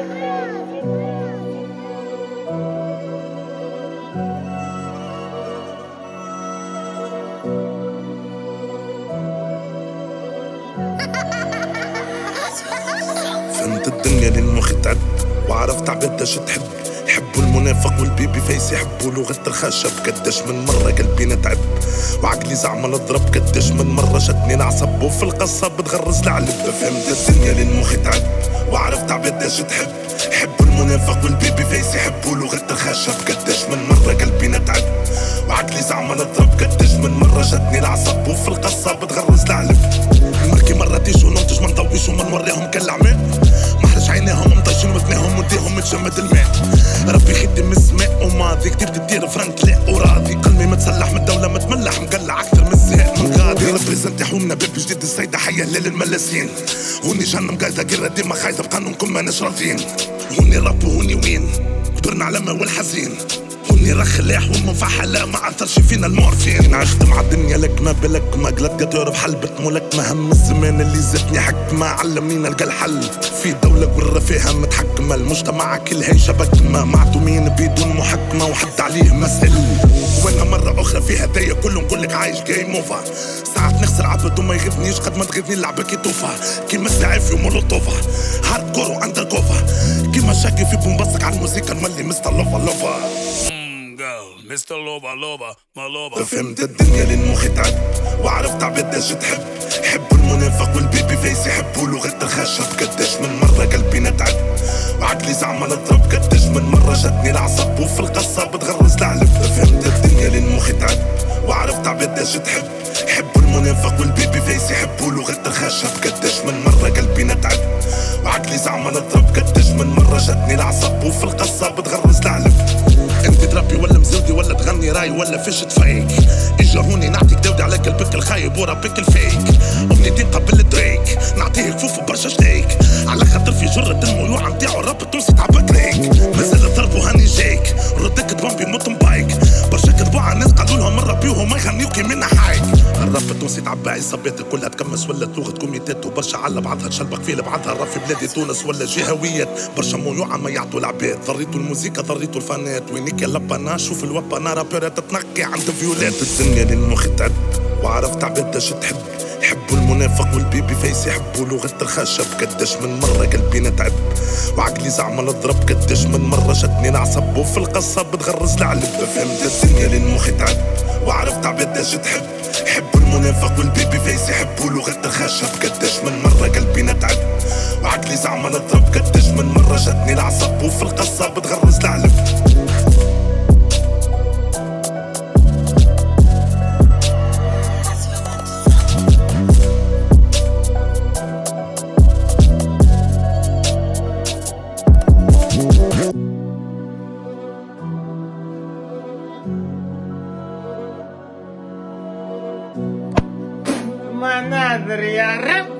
فهمت الدنيا لين مخي تعب وعرفت عقداش تحب. يحبوا المنافق والبيبي فيس يحبوا لغة الخشب قداش من مرة قلبي نتعب وعقلي زعما نضرب. قداش من مرة شدني نعصب. وفي القصة بتغرز العلب. فهمت الدنيا لين مخي تعب عبداش تحب؟ يحبوا المنافق والبيبي فيس يحبوا لغة الخشب قداش من مرة قلبي نتعب. وعقلي زعما نضرب. قداش من مرة شدني العصب. وفي القصة بتغرز العلب. مركي مرة تيجي وننتج ما نضويش وما نوريهم كالعمال محرج عينيهم مطيشين وثناهم وديهم متجمد الماء. ربي خدم السماء وماضي. كتير تدير فرنك ليل الملاسين هوني جهنم قايدة قرة ديما خايدة بقانونكم ماناش راضيين هوني رب وهوني وين؟ كبرنا على ما والحزين هوني رخ لاح ومفحلة ما عثرش فينا المورفين. عشت مع الدنيا لك ما بلك ما جلادياتور بحلبة ملك هم الزمان اللي زدني حكمة علمنينا نلقى الحل. في دولة فيها متحكمة المجتمع كلها شبكمة. معتومين بدون محكمة وحد عليه مسئل وأنا مرة أخرى في هدايا كله نقول لك عايش جيم اوفر ساعات نخسر عبد وما يغيبنيش قد ما تغيبني اللعبة كي توفى. كيما السعيف ومولوتوفا هارد كور وأندر كوفا كيما شاكي في بومبسك على الموسيقى نولي مستر لوفا لوفا. مستر لوبا لوبا ما لوبا. فهمت الدنيا للمخ تعب وعرفت عبداش تحب يحبوا المنافق والبيبي فيس يحبوا لغة الخشب. قداش من مرة قلبي نتعب. وعقلي زعما نضرب قداش من مرة شدني العصب. وفي القصة بتغرز العلب. فهمت الدنيا للمخ تعب وعرفت عبداش تحب يحبوا المنافق والبيبي فيس يحبوا لغة الخشب. قداش من مرة قلبي نتعب. وعقلي زعما نضرب قداش من مرة شدني العصب. وفي القصة بتغرز العلب. تربي ولا مزودي ولا تغني راي ولا فيش تفيك. اجروني نعطيك دودي على قلبك الخايب وربك الفيك. امنيتين قبل دريك. نعطيه كفوف برشا شتيك. على خاطر في جرة الميوعة نتاعو الراب التونسي تعبك ليك مازال ضرب هاني جايك. ردك دبان بيموت بايك برشا كذبوا على الناس قالوا لهم الربي وما يغنيوكي من حايك. الراب التونسي تعبى عصابات كلها تكمس ولا لغة كوميتات وبرشا على بعضها تشلبق في بعضها الراب في بلادي تونس ولا جهويات. برشا ميوعة ما يعطوا العباد. ضريتوا الموسيقى ضريتوا الفانات. وينيك لبنا شوف الوبنا رابيرات تتنقي عند فيولات الدنيا للمخ تعب. وعرفت عبداش تحب. يحبوا المنافق والبيبي فيس يحبوا لغة الخشب. قداش من مرة قلبي نتعب. وعقلي زعما نضرب قداش من مرة شدني العصب وفي القصة بتغرز العلب. فهمت الدنيا للمخ تعب. وعرفت عبداش تحب. يحبوا المنافق والبيبي فيس يحبوا لغة الخشب قداش من مرة قلبي نتعب. وعقلي زعما نضرب. قداش من مرة شدني العصب. وفي القصة بتغرز العلب Manadria Rap.